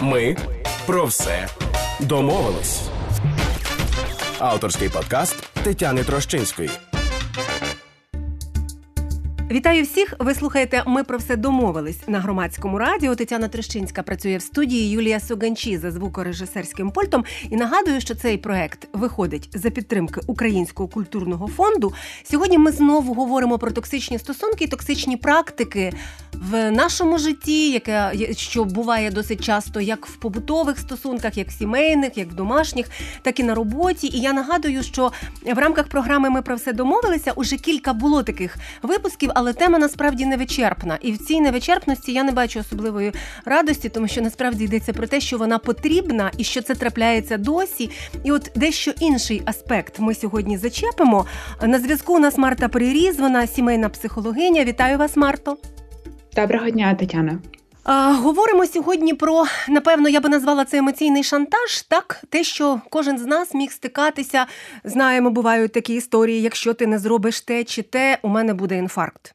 Ми про все домовились. Авторський подкаст Тетяни Трощинської. Вітаю всіх! Ви слухаєте Ми про все домовились на громадському радіо. Тетяна Трещинська працює в студії Юлія Суганчі за звукорежисерським пультом. І нагадую, що цей проект виходить за підтримки Українського культурного фонду. Сьогодні ми знову говоримо про токсичні стосунки, і токсичні практики в нашому житті, яке що буває досить часто, як в побутових стосунках, як в сімейних, як в домашніх, так і на роботі. І я нагадую, що в рамках програми Ми про все домовилися. Уже кілька було таких випусків але тема насправді невичерпна. І в цій невичерпності я не бачу особливої радості, тому що насправді йдеться про те, що вона потрібна і що це трапляється досі. І от дещо інший аспект ми сьогодні зачепимо. На зв'язку у нас Марта Приріз, вона сімейна психологиня. Вітаю вас, Марто. Доброго дня, Тетяна. Говоримо сьогодні про, напевно, я би назвала це емоційний шантаж. Так, те, що кожен з нас міг стикатися. Знаємо, бувають такі історії. Якщо ти не зробиш те чи те, у мене буде інфаркт.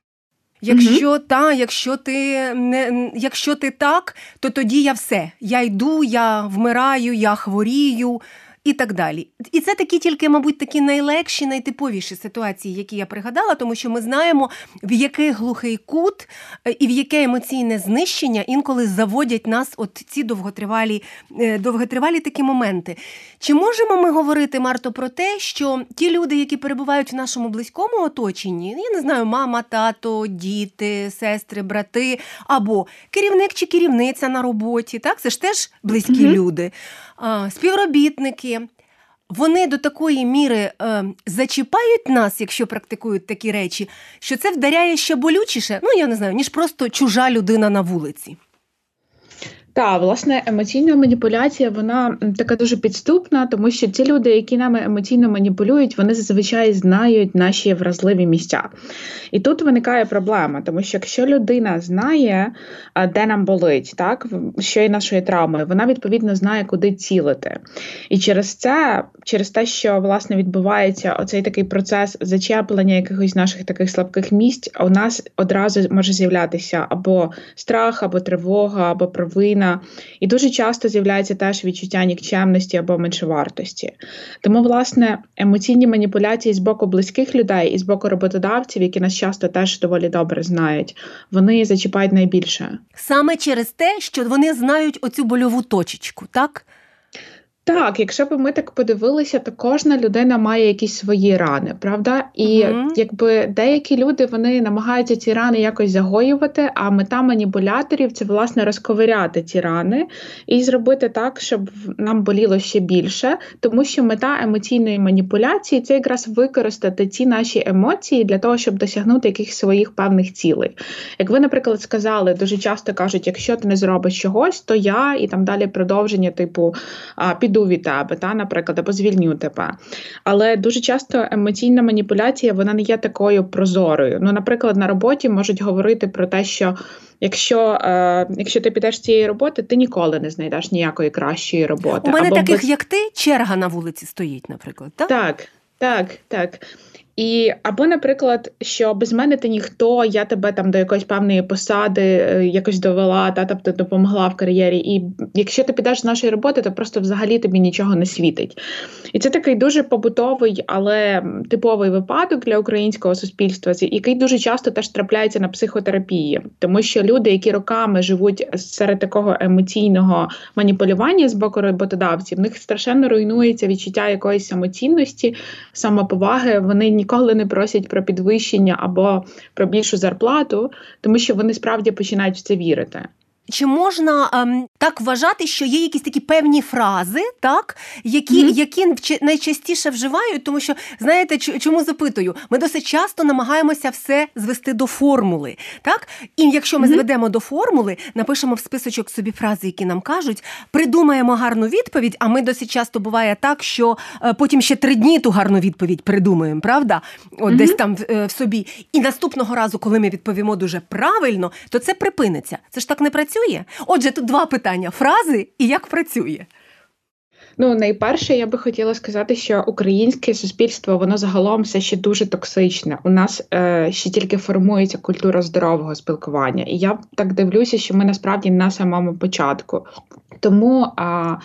Якщо угу. та, якщо ти не якщо ти так, то тоді я все. Я йду, я вмираю, я хворію і так далі. І це такі тільки, мабуть, такі найлегші, найтиповіші ситуації, які я пригадала, тому що ми знаємо, в який глухий кут е, і в яке емоційне знищення інколи заводять нас от ці довготривалі е, довготривалі такі моменти. Чи можемо ми говорити, Марто, про те, що ті люди, які перебувають в нашому близькому оточенні, я не знаю, мама, тато, діти, сестри, брати, або керівник чи керівниця на роботі, так це ж теж близькі mm люди співробітники. Вони до такої міри е, зачіпають нас, якщо практикують такі речі, що це вдаряє ще болючіше, ну я не знаю, ніж просто чужа людина на вулиці. Так, власне, емоційна маніпуляція вона така дуже підступна, тому що ті люди, які нами емоційно маніпулюють, вони зазвичай знають наші вразливі місця. І тут виникає проблема, тому що якщо людина знає, де нам болить, так що є нашою травмою, вона відповідно знає, куди цілити. І через це, через те, що власне відбувається оцей такий процес зачеплення якихось наших таких слабких місць, у нас одразу може з'являтися або страх, або тривога, або провина людина, і дуже часто з'являється теж відчуття нікчемності або меншовартості. Тому, власне, емоційні маніпуляції з боку близьких людей і з боку роботодавців, які нас часто теж доволі добре знають, вони зачіпають найбільше саме через те, що вони знають оцю больову точечку, так. Так, якщо б ми так подивилися, то кожна людина має якісь свої рани, правда? І угу. якби деякі люди вони намагаються ці рани якось загоювати, а мета маніпуляторів це власне розковиряти ці рани і зробити так, щоб нам боліло ще більше, тому що мета емоційної маніпуляції це якраз використати ці наші емоції для того, щоб досягнути якихось своїх певних цілей. Як ви, наприклад, сказали, дуже часто кажуть, якщо ти не зробиш чогось, то я і там далі продовження, типу, під піду від тебе, та, наприклад, або звільню тебе. Але дуже часто емоційна маніпуляція вона не є такою прозорою. Ну, наприклад, на роботі можуть говорити про те, що. Якщо е, якщо ти підеш з цієї роботи, ти ніколи не знайдеш ніякої кращої роботи. У мене Або таких, без... як ти, черга на вулиці стоїть, наприклад. Так, так, так. так. І або, наприклад, що без мене ти ніхто, я тебе там до якоїсь певної посади е, якось довела, та тобто допомогла в кар'єрі. І якщо ти підеш з нашої роботи, то просто взагалі тобі нічого не світить. І це такий дуже побутовий, але типовий випадок для українського суспільства, який дуже часто теж трапляється на психотерапії, тому що люди, які роками живуть серед такого емоційного маніпулювання з боку роботодавців, в них страшенно руйнується відчуття якоїсь самоцінності, самоповаги. Вони ніколи не просять про підвищення або про більшу зарплату, тому що вони справді починають в це вірити. Чи можна ем, так вважати, що є якісь такі певні фрази, так, які mm-hmm. які найчастіше вживають, тому що знаєте, чому запитую? Ми досить часто намагаємося все звести до формули. так? І якщо ми mm-hmm. зведемо до формули, напишемо в списочок собі фрази, які нам кажуть, придумаємо гарну відповідь, а ми досить часто буває так, що е, потім ще три дні ту гарну відповідь придумаємо, правда? От mm-hmm. десь там в, е, в собі. І наступного разу, коли ми відповімо дуже правильно, то це припиниться. Це ж так не працює працює? Отже, тут два питання: фрази і як працює. Ну, найперше, я би хотіла сказати, що українське суспільство воно загалом все ще дуже токсичне. У нас е, ще тільки формується культура здорового спілкування. І я так дивлюся, що ми насправді на самому початку. Тому а,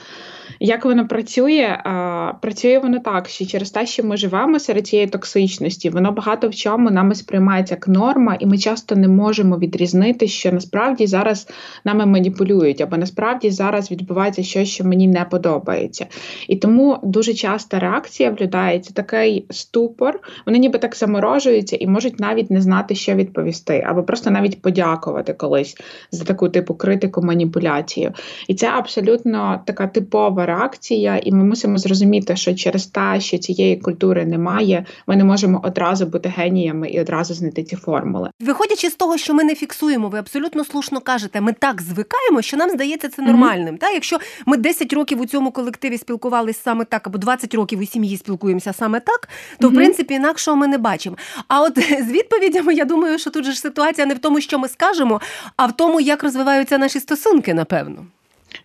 як воно працює? А, Працює воно так, що через те, що ми живемо серед цієї токсичності, воно багато в чому нами сприймається як норма, і ми часто не можемо відрізнити, що насправді зараз нами маніпулюють, або насправді зараз відбувається щось, що мені не подобається. І тому дуже часта реакція в людей це такий ступор, вони ніби так заморожуються і можуть навіть не знати, що відповісти, або просто навіть подякувати колись за таку типу критику, маніпуляцію. І це абсолютно така типова реакція, і ми мусимо зрозуміти, що через те, що цієї культури немає, ми не можемо одразу бути геніями і одразу знайти ці формули. Виходячи з того, що ми не фіксуємо, ви абсолютно слушно кажете, ми так звикаємо, що нам здається це нормальним. Mm-hmm. Та якщо ми 10 років у цьому колективі спілкувалися саме так, або 20 років у сім'ї спілкуємося саме так, то mm-hmm. в принципі інакшого ми не бачимо. А от з відповідями, я думаю, що тут же ж ситуація не в тому, що ми скажемо, а в тому, як розвиваються наші стосунки, напевно.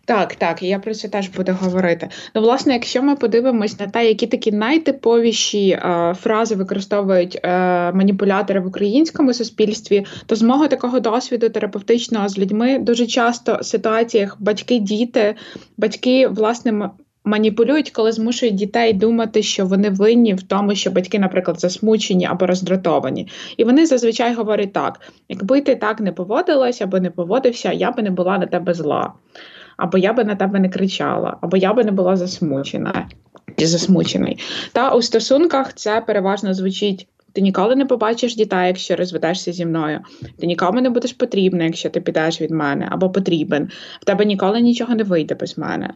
Так, так, я про це теж буду говорити. Ну, власне, якщо ми подивимось на те, які такі найтиповіші е, фрази використовують е, маніпулятори в українському суспільстві, то з мого такого досвіду терапевтичного з людьми дуже часто в ситуаціях батьки-діти, батьки, власне, маніпулюють, коли змушують дітей думати, що вони винні в тому, що батьки, наприклад, засмучені або роздратовані. І вони зазвичай говорять так: якби ти так не поводилась або не поводився, я би не була на тебе зла або я би на тебе не кричала, або я би не була засмучена чи засмучений. Та у стосунках це переважно звучить. Ти ніколи не побачиш дітей, якщо розведешся зі мною. Ти нікому не будеш потрібна, якщо ти підеш від мене, або потрібен. В тебе ніколи нічого не вийде без мене.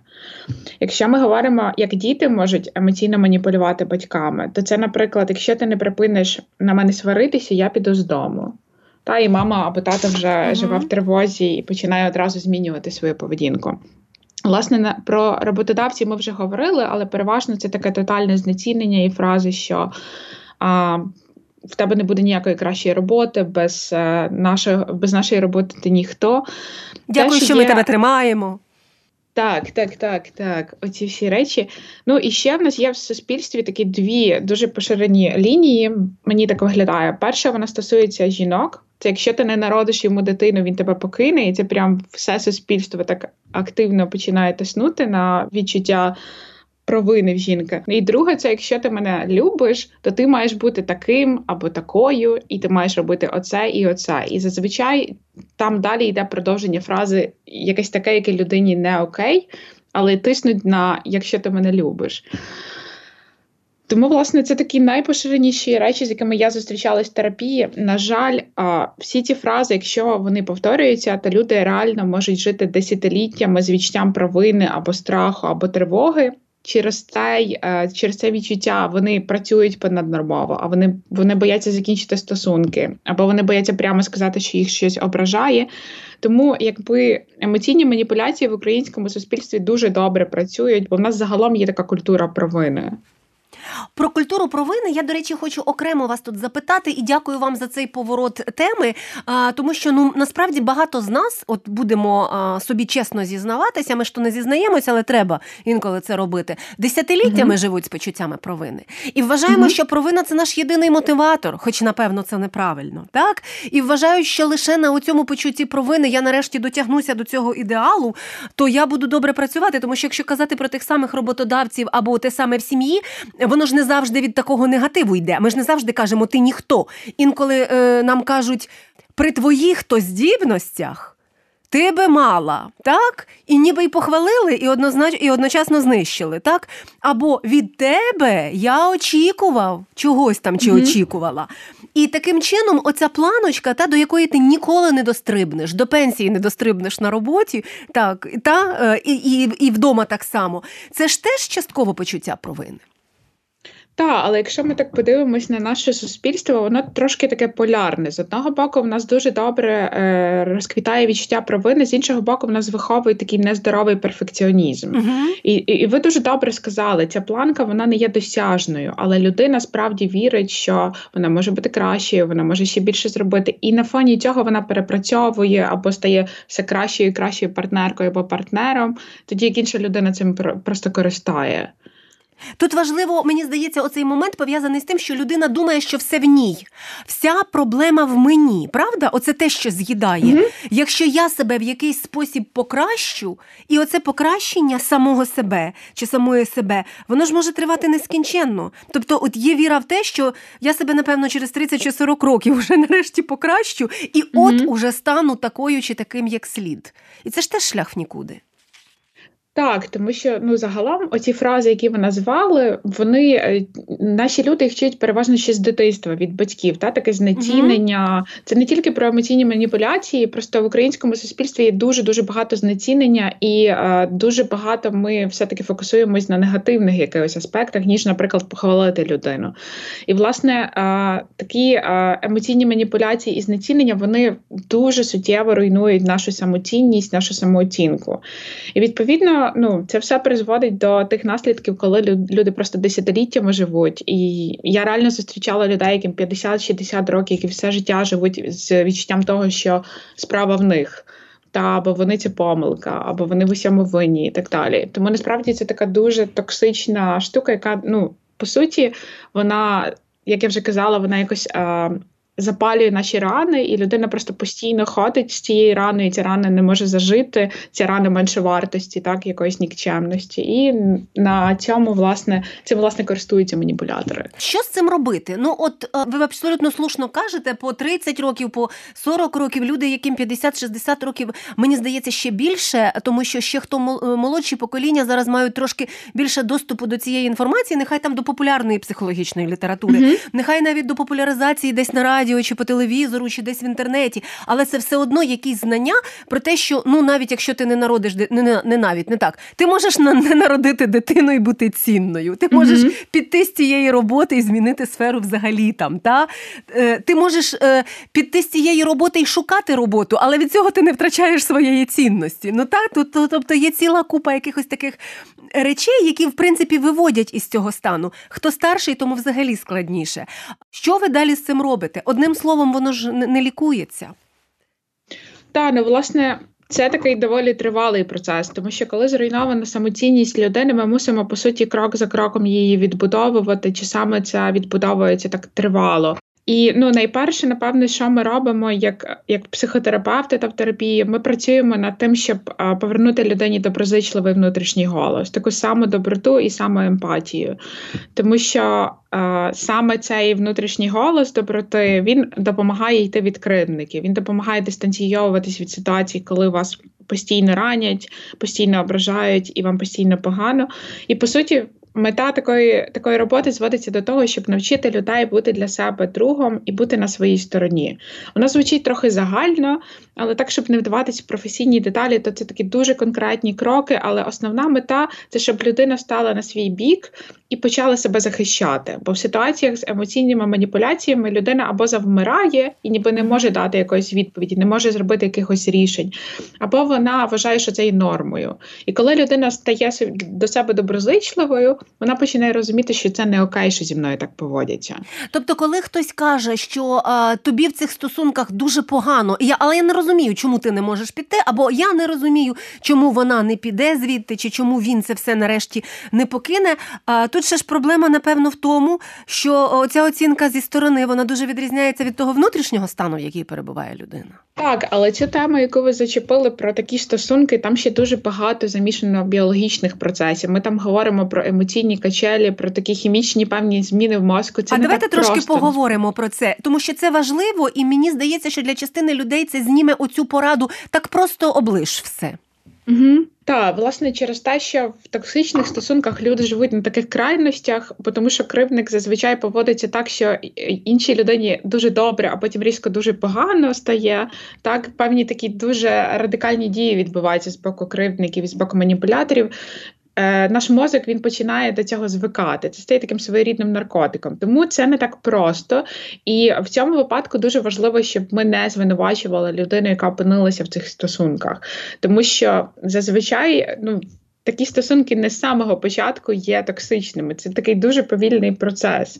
Якщо ми говоримо, як діти можуть емоційно маніпулювати батьками, то це, наприклад, якщо ти не припиниш на мене сваритися, я піду з дому. Та і мама або тато вже uh-huh. живе в тривозі і починає одразу змінювати свою поведінку. Власне, про роботодавців ми вже говорили, але переважно це таке тотальне знецінення і фрази, що а, в тебе не буде ніякої кращої роботи, без е, нашої без нашої роботи ти ніхто. Дякую, Те, що, що є... ми тебе тримаємо. Так, так, так, так. Оці всі речі. Ну і ще в нас є в суспільстві такі дві дуже поширені лінії. Мені так виглядає. Перша вона стосується жінок. Це якщо ти не народиш йому дитину, він тебе покине, і це прям все суспільство так активно починає тиснути на відчуття провини в жінки. І друге, це якщо ти мене любиш, то ти маєш бути таким або такою, і ти маєш робити оце і оце. І зазвичай там далі йде продовження фрази якесь таке, яке людині не окей, але тиснуть на якщо ти мене любиш. Тому, власне, це такі найпоширеніші речі, з якими я зустрічалась в терапії. На жаль, всі ці фрази, якщо вони повторюються, то люди реально можуть жити десятиліттями з відчуттям провини або страху, або тривоги. Через це е, через це відчуття вони працюють понаднормово, а вони вони бояться закінчити стосунки, або вони бояться прямо сказати, що їх щось ображає. Тому якби емоційні маніпуляції в українському суспільстві дуже добре працюють, бо в нас загалом є така культура провини. Про культуру провини я, до речі, хочу окремо вас тут запитати і дякую вам за цей поворот теми. Тому що ну насправді багато з нас, от будемо собі чесно зізнаватися, ми ж то не зізнаємося, але треба інколи це робити. Десятиліттями uh живуть з почуттями провини. І вважаємо, uh що провина це наш єдиний мотиватор, хоч напевно це неправильно. Так і вважаю, що лише на цьому почутті провини я нарешті дотягнуся до цього ідеалу, то я буду добре працювати, тому що якщо казати про тих самих роботодавців або те саме в сім'ї, воно ж не завжди від такого негативу йде. Ми ж не завжди кажемо ти ніхто. Інколи е, нам кажуть, при твоїх то здібностях. Ти би мала, так? І ніби й похвалили, і однозначно і одночасно знищили, так? Або від тебе я очікував чогось там чи mm-hmm. очікувала. І таким чином, оця планочка, та до якої ти ніколи не дострибнеш, до пенсії не дострибнеш на роботі, так, та, е, і, і, і вдома так само. Це ж теж частково почуття провини. Так, але якщо ми так подивимось на наше суспільство, воно трошки таке полярне. З одного боку, в нас дуже добре е, розквітає відчуття провини, з іншого боку, в нас виховує такий нездоровий перфекціонізм. Uh-huh. І, і і, ви дуже добре сказали, ця планка вона не є досяжною, але людина справді вірить, що вона може бути кращою, вона може ще більше зробити. І на фоні цього вона перепрацьовує або стає все кращою і кращою партнеркою або партнером, тоді як інша людина цим просто користає. Тут важливо, мені здається, оцей момент пов'язаний з тим, що людина думає, що все в ній. Вся проблема в мені, правда? Оце те, що з'їдає. Mm-hmm. Якщо я себе в якийсь спосіб покращу, і оце покращення самого себе чи самої себе, воно ж може тривати нескінченно. Тобто, от є віра в те, що я себе, напевно, через 30 чи 40 років вже нарешті покращу, і от mm-hmm. уже стану такою чи таким, як слід. І це ж теж шлях в нікуди. Так, тому що ну загалом оці фрази, які ви назвали, вони е, наші люди їх вчать переважно ще з дитинства від батьків. Та таке знецінення. Mm-hmm. Це не тільки про емоційні маніпуляції, просто в українському суспільстві є дуже дуже багато знецінення, і е, дуже багато ми все-таки фокусуємось на негативних якихось аспектах, ніж, наприклад, похвалити людину. І власне е, такі е, емоційні маніпуляції і знецінення вони дуже суттєво руйнують нашу самоцінність, нашу самооцінку. І відповідно ну це все призводить до тих наслідків, коли люди просто десятиліттями живуть. І я реально зустрічала людей, яким 50-60 років, які все життя живуть з відчуттям того, що справа в них. Та або вони це помилка, або вони в усьому винні і так далі. Тому насправді це така дуже токсична штука, яка ну по суті, вона, як я вже казала, вона якось. А, запалює наші рани, і людина просто постійно ходить з цією раною, і ця рана не може зажити, ця рана менше вартості, так, якоїсь нікчемності. І на цьому, власне, цим власне користуються маніпулятори. Що з цим робити? Ну, от е, ви абсолютно слушно кажете, по 30 років, по 40 років, люди, яким 50-60 років, мені здається, ще більше, тому що ще хто е, молодші покоління зараз мають трошки більше доступу до цієї інформації, нехай там до популярної психологічної літератури, mm нехай навіть до популяризації десь на радіо радіо, чи по телевізору, чи десь в інтернеті, але це все одно якісь знання про те, що ну навіть якщо ти не народиш не, не навіть не так, ти можеш не народити дитину і бути цінною. Ти можеш mm-hmm. піти з цієї роботи і змінити сферу взагалі там. Та? Е, Ти можеш е, піти з цієї роботи і шукати роботу, але від цього ти не втрачаєш своєї цінності. Ну так, тобто є ціла купа якихось таких речей, які в принципі виводять із цього стану. Хто старший, тому взагалі складніше. Що ви далі з цим робите? Одним словом, воно ж не лікується. Так, ну власне. Це такий доволі тривалий процес, тому що коли зруйнована самоцінність людини, ми мусимо по суті крок за кроком її відбудовувати, чи саме це відбудовується так тривало. І ну найперше, напевне, що ми робимо як як психотерапевти та в терапії, ми працюємо над тим, щоб а, повернути людині доброзичливий внутрішній голос, таку саму доброту і саму емпатію. Тому що а, саме цей внутрішній голос доброти він допомагає йти від кривдників, він допомагає дистанційовуватись від ситуацій, коли вас постійно ранять, постійно ображають і вам постійно погано. І по суті, Мета такої такої роботи зводиться до того, щоб навчити людей бути для себе другом і бути на своїй стороні. Вона звучить трохи загально, але так, щоб не вдаватися в професійні деталі, то це такі дуже конкретні кроки. Але основна мета це щоб людина стала на свій бік і почала себе захищати. Бо в ситуаціях з емоційними маніпуляціями людина або завмирає і ніби не може дати якоїсь відповіді, не може зробити якихось рішень, або вона вважає, що це є нормою. І коли людина стає до себе доброзичливою вона починає розуміти, що це не окей, що зі мною так поводяться. Тобто, коли хтось каже, що а, тобі в цих стосунках дуже погано, я, але я не розумію, чому ти не можеш піти, або я не розумію, чому вона не піде звідти, чи чому він це все нарешті не покине. А тут ще ж проблема, напевно, в тому, що ця оцінка зі сторони вона дуже відрізняється від того внутрішнього стану, в який перебуває людина. Так, але цю тему, яку ви зачепили про такі стосунки, там ще дуже багато замішано біологічних процесів. Ми там говоримо про емоційні качелі, про такі хімічні певні зміни в мозку. Це а не давайте так трошки просто. поговоримо про це, тому що це важливо, і мені здається, що для частини людей це зніме оцю пораду так просто облиш все. Угу. Та власне, через те, що в токсичних стосунках люди живуть на таких крайностях, тому що кривник зазвичай поводиться так, що іншій людині дуже добре, а потім різко дуже погано стає. Так, певні такі дуже радикальні дії відбуваються з боку кривдників і з боку маніпуляторів е, наш мозок він починає до цього звикати. Це стає таким своєрідним наркотиком. Тому це не так просто. І в цьому випадку дуже важливо, щоб ми не звинувачували людину, яка опинилася в цих стосунках, тому що зазвичай ну. Такі стосунки не з самого початку є токсичними. Це такий дуже повільний процес.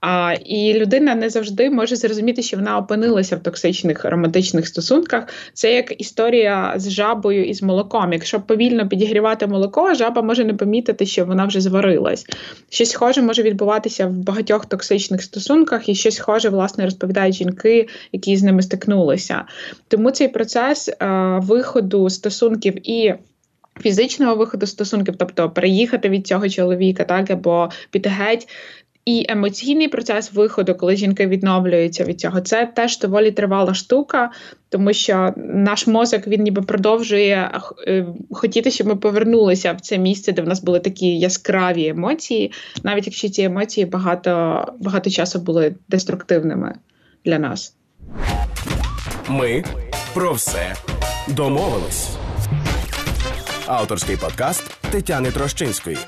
А, І людина не завжди може зрозуміти, що вона опинилася в токсичних романтичних стосунках. Це як історія з жабою і з молоком. Якщо повільно підігрівати молоко, жаба може не помітити, що вона вже зварилась. Щось схоже може відбуватися в багатьох токсичних стосунках, і щось схоже, власне, розповідають жінки, які з ними стикнулися. Тому цей процес а, е, виходу стосунків і фізичного виходу стосунків, тобто переїхати від цього чоловіка, так або піти геть. І емоційний процес виходу, коли жінки відновлюються від цього, це теж доволі тривала штука, тому що наш мозок він ніби продовжує е, хотіти, щоб ми повернулися в це місце, де в нас були такі яскраві емоції, навіть якщо ці емоції багато, багато часу були деструктивними для нас. Ми про все домовились. Авторський подкаст Тетяни Трощинської.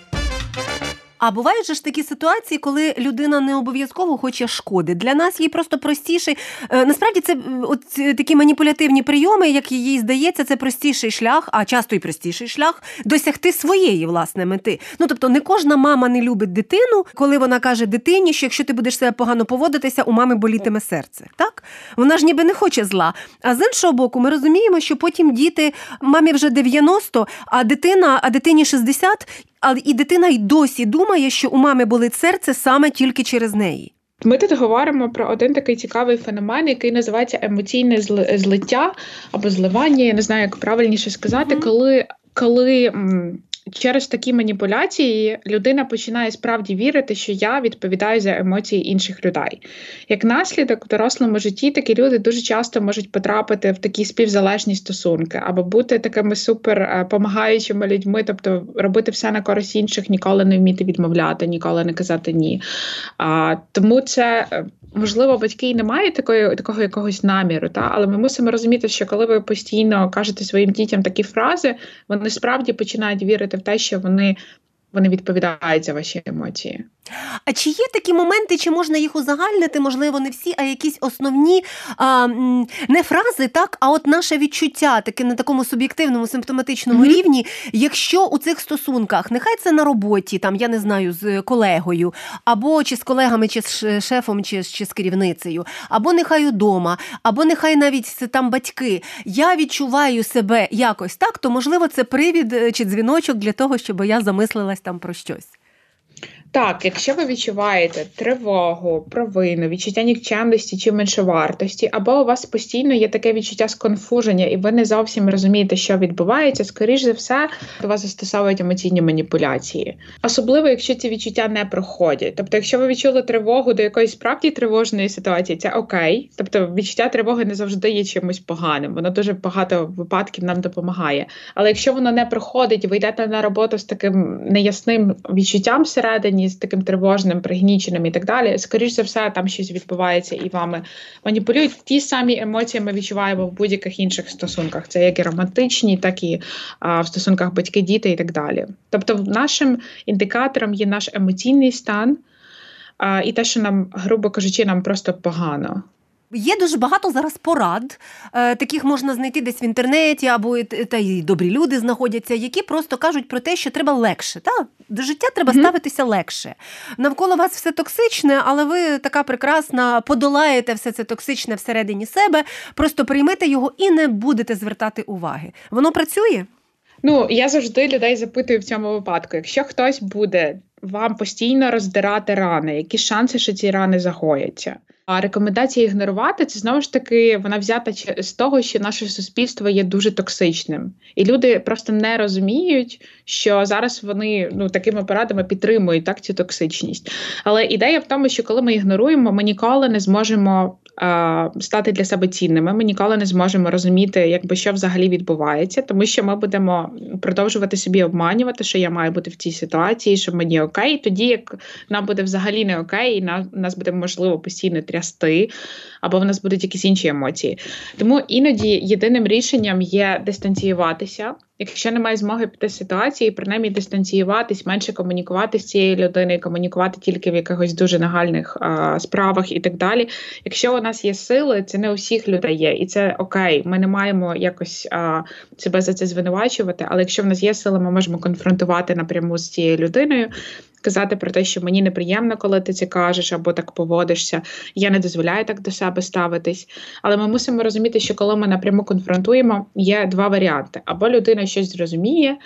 А бувають же ж такі ситуації, коли людина не обов'язково хоче шкоди. Для нас їй просто простіший. Е, насправді це от такі маніпулятивні прийоми, як їй здається, це простіший шлях, а часто й простіший шлях досягти своєї власне мети. Ну тобто, не кожна мама не любить дитину, коли вона каже дитині, що якщо ти будеш себе погано поводитися, у мами болітиме серце. Так вона ж ніби не хоче зла. А з іншого боку, ми розуміємо, що потім діти мамі вже 90, а дитина, а дитині 60, але і дитина й досі думає, що у мами болить серце саме тільки через неї. Ми тут говоримо про один такий цікавий феномен, який називається емоційне злиття або зливання. Я не знаю, як правильніше сказати, коли коли через такі маніпуляції людина починає справді вірити, що я відповідаю за емоції інших людей. Як наслідок в дорослому житті такі люди дуже часто можуть потрапити в такі співзалежні стосунки, або бути такими супер е, людьми, тобто робити все на користь інших, ніколи не вміти відмовляти, ніколи не казати ні. А, Тому це е, можливо, батьки і не мають такої такого якогось наміру, та? Але ми мусимо розуміти, що коли ви постійно кажете своїм дітям такі фрази, вони справді починають вірити в те, що вони вони відповідають за ваші емоції. А чи є такі моменти, чи можна їх узагальнити? Можливо, не всі, а якісь основні а, не фрази, так, а от наше відчуття, таке на такому суб'єктивному симптоматичному mm-hmm. рівні, якщо у цих стосунках, нехай це на роботі, там я не знаю, з колегою, або чи з колегами, чи з шефом, чи, чи з керівницею, або нехай удома, або нехай навіть там батьки, я відчуваю себе якось так, то можливо це привід е, чи дзвіночок для того, щоб я замислилась там про щось. Так, якщо ви відчуваєте тривогу, провину, відчуття нікчемності чи меншовартості, або у вас постійно є таке відчуття сконфуження, і ви не зовсім розумієте, що відбувається, скоріш за все, до вас застосовують емоційні маніпуляції. Особливо, якщо ці відчуття не проходять. Тобто, якщо ви відчули тривогу до якоїсь справді тривожної ситуації, це окей. Тобто, відчуття тривоги не завжди є чимось поганим. Воно дуже багато випадків нам допомагає. Але якщо воно не проходить, ви йдете на роботу з таким неясним відчуттям всередині з таким тривожним, пригніченим і так далі. скоріш за все, там щось відбувається і вами маніпулюють. Ті самі емоції ми відчуваємо в будь-яких інших стосунках. Це як і романтичні, так і а, в стосунках батьки-діти і так далі. Тобто, нашим індикатором є наш емоційний стан. А, І те, що нам, грубо кажучи, нам просто погано. Є дуже багато зараз порад, е, таких можна знайти десь в інтернеті, або та й добрі люди знаходяться, які просто кажуть про те, що треба легше. Та? До життя треба mm-hmm. ставитися легше. Навколо вас все токсичне, але ви така прекрасна, подолаєте все це токсичне всередині себе, просто приймете його і не будете звертати уваги. Воно працює? Ну, я завжди людей запитую в цьому випадку: якщо хтось буде вам постійно роздирати рани, які шанси, що ці рани загояться? А рекомендація ігнорувати це знову ж таки вона взята з того, що наше суспільство є дуже токсичним, і люди просто не розуміють, що зараз вони ну такими порадами підтримують так цю токсичність. Але ідея в тому, що коли ми ігноруємо, ми ніколи не зможемо стати для себе цінними. Ми ніколи не зможемо розуміти, якби що взагалі відбувається, тому що ми будемо продовжувати собі обманювати, що я маю бути в цій ситуації, що мені окей. Тоді як нам буде взагалі не окей, і нас, нас буде можливо постійно трясти, або в нас будуть якісь інші емоції. Тому іноді єдиним рішенням є дистанціюватися. Якщо немає змоги піти з ситуації, принаймні дистанціюватись, менше комунікувати з цією людиною, комунікувати тільки в якихось дуже нагальних а, справах і так далі. Якщо у нас є сили, це не у всіх людей є, і це окей. Ми не маємо якось а, себе за це звинувачувати. Але якщо в нас є сили, ми можемо конфронтувати напряму з цією людиною казати про те, що мені неприємно, коли ти це кажеш або так поводишся. Я не дозволяю так до себе ставитись. Але ми мусимо розуміти, що коли ми напряму конфронтуємо, є два варіанти: або людина щось зрозуміє,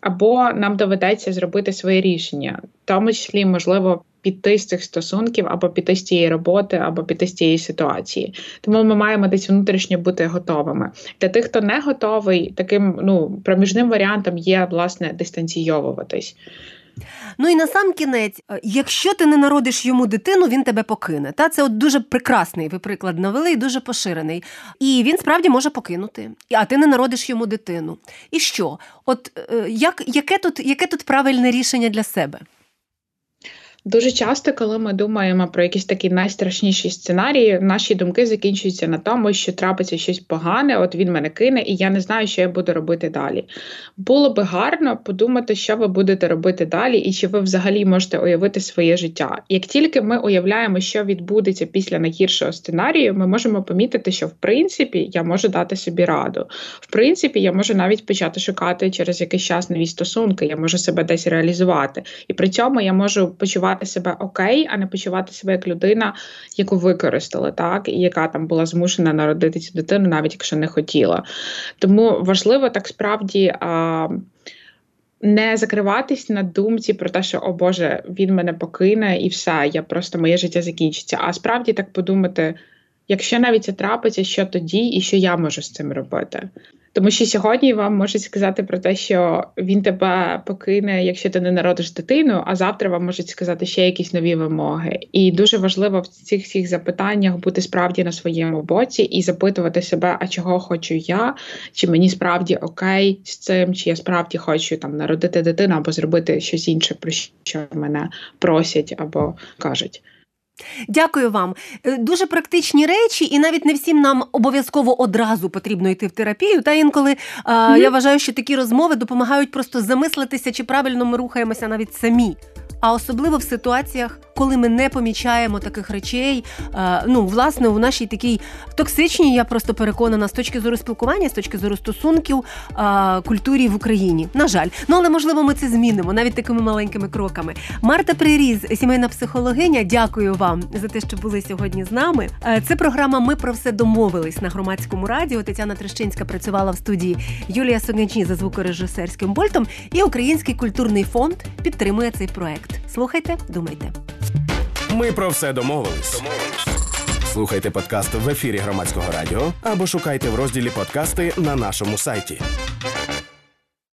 або нам доведеться зробити своє рішення, в тому числі, можливо. Піти з цих стосунків, або піти з цієї роботи, або піти з цієї ситуації. Тому ми маємо десь внутрішньо бути готовими. Для тих, хто не готовий, таким ну проміжним варіантом є власне дистанційовуватись. Ну і на сам кінець, е, якщо ти не народиш йому дитину, він тебе покине. Та це от дуже прекрасний ви приклад навели і дуже поширений. І він справді може покинути, а ти не народиш йому дитину. І що? От е, як, яке тут, яке тут правильне рішення для себе? Дуже часто, коли ми думаємо про якісь такі найстрашніші сценарії, наші думки закінчуються на тому, що трапиться щось погане, от він мене кине, і я не знаю, що я буду робити далі. Було би гарно подумати, що ви будете робити далі, і чи ви взагалі можете уявити своє життя. Як тільки ми уявляємо, що відбудеться після найгіршого сценарію, ми можемо помітити, що в принципі я можу дати собі раду. В принципі, я можу навіть почати шукати через якийсь час нові стосунки, я можу себе десь реалізувати, і при цьому я можу почувати почувати себе окей, а не почувати себе як людина, яку використали, так, і яка там була змушена народити цю дитину, навіть якщо не хотіла. Тому важливо так справді. А, не закриватись на думці про те, що о Боже, він мене покине, і все, я просто моє життя закінчиться. А справді так подумати, якщо навіть це трапиться, що тоді і що я можу з цим робити. Тому що сьогодні вам можуть сказати про те, що він тебе покине, якщо ти не народиш дитину, а завтра вам можуть сказати ще якісь нові вимоги. І дуже важливо в цих всіх запитаннях бути справді на своєму боці і запитувати себе, а чого хочу я, чи мені справді окей з цим, чи я справді хочу там народити дитину або зробити щось інше, про що мене просять або кажуть. Дякую вам. Е, дуже практичні речі, і навіть не всім нам обов'язково одразу потрібно йти в терапію. Та інколи mm-hmm. я вважаю, що такі розмови допомагають просто замислитися, чи правильно ми рухаємося навіть самі а особливо в ситуаціях, коли ми не помічаємо таких речей. Е, ну, власне, у нашій такій токсичній, я просто переконана, з точки зору спілкування, з точки зору стосунків е, культурі в Україні. На жаль, ну але можливо, ми це змінимо навіть такими маленькими кроками. Марта Приріз, сімейна психологиня. Дякую вам за те, що були сьогодні з нами. Е, це програма Ми про все домовились на громадському радіо. Тетяна Трещинська працювала в студії Юлія Соганчі за звукорежисерським пультом. І Український культурний фонд підтримує цей проект. Слухайте, думайте. Ми про все домовились. Слухайте подкаст в ефірі громадського радіо або шукайте в розділі подкасти на нашому сайті.